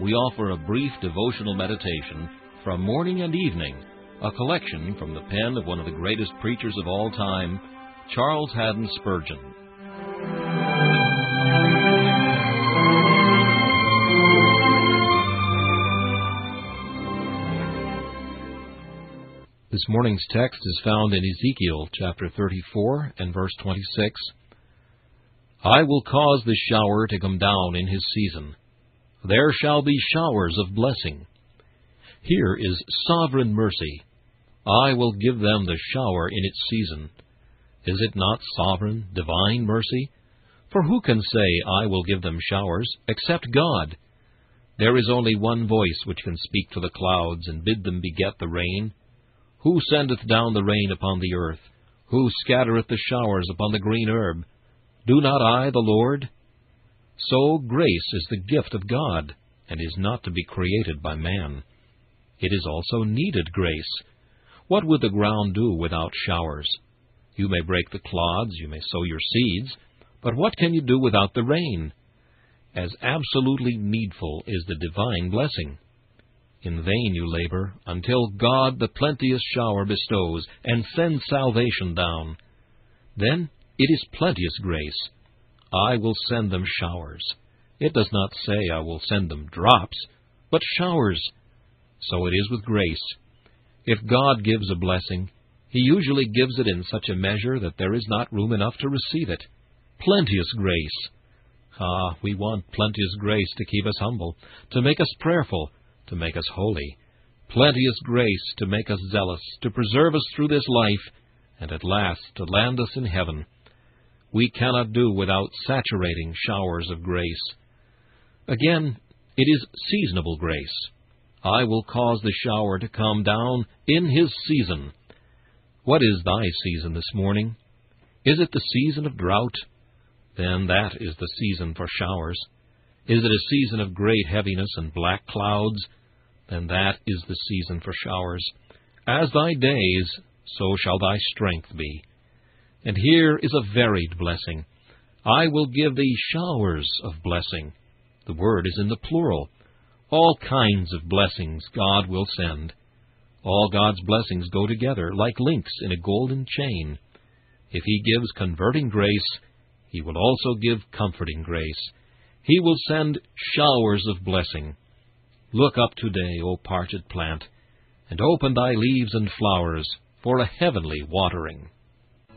we offer a brief devotional meditation from morning and evening, a collection from the pen of one of the greatest preachers of all time, Charles Haddon Spurgeon. This morning's text is found in Ezekiel chapter 34 and verse 26. I will cause the shower to come down in his season there shall be showers of blessing. Here is sovereign mercy. I will give them the shower in its season. Is it not sovereign, divine mercy? For who can say, I will give them showers, except God? There is only one voice which can speak to the clouds, and bid them beget the rain. Who sendeth down the rain upon the earth? Who scattereth the showers upon the green herb? Do not I, the Lord? So grace is the gift of God, and is not to be created by man. It is also needed grace. What would the ground do without showers? You may break the clods, you may sow your seeds, but what can you do without the rain? As absolutely needful is the divine blessing. In vain you labor, until God the plenteous shower bestows, and sends salvation down. Then it is plenteous grace, I will send them showers. It does not say, I will send them drops, but showers. So it is with grace. If God gives a blessing, He usually gives it in such a measure that there is not room enough to receive it. Plenteous grace. Ah, we want plenteous grace to keep us humble, to make us prayerful, to make us holy. Plenteous grace to make us zealous, to preserve us through this life, and at last to land us in heaven we cannot do without saturating showers of grace. Again, it is seasonable grace. I will cause the shower to come down in his season. What is thy season this morning? Is it the season of drought? Then that is the season for showers. Is it a season of great heaviness and black clouds? Then that is the season for showers. As thy days, so shall thy strength be. And here is a varied blessing. I will give thee showers of blessing. The word is in the plural. All kinds of blessings God will send. All God's blessings go together like links in a golden chain. If He gives converting grace, He will also give comforting grace. He will send showers of blessing. Look up today, O parched plant, and open thy leaves and flowers for a heavenly watering.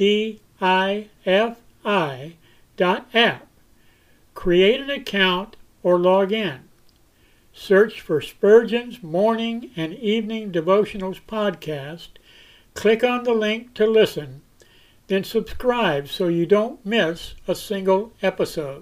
d i f i dot app. Create an account or log in. Search for Spurgeon's Morning and Evening Devotionals podcast. Click on the link to listen, then subscribe so you don't miss a single episode.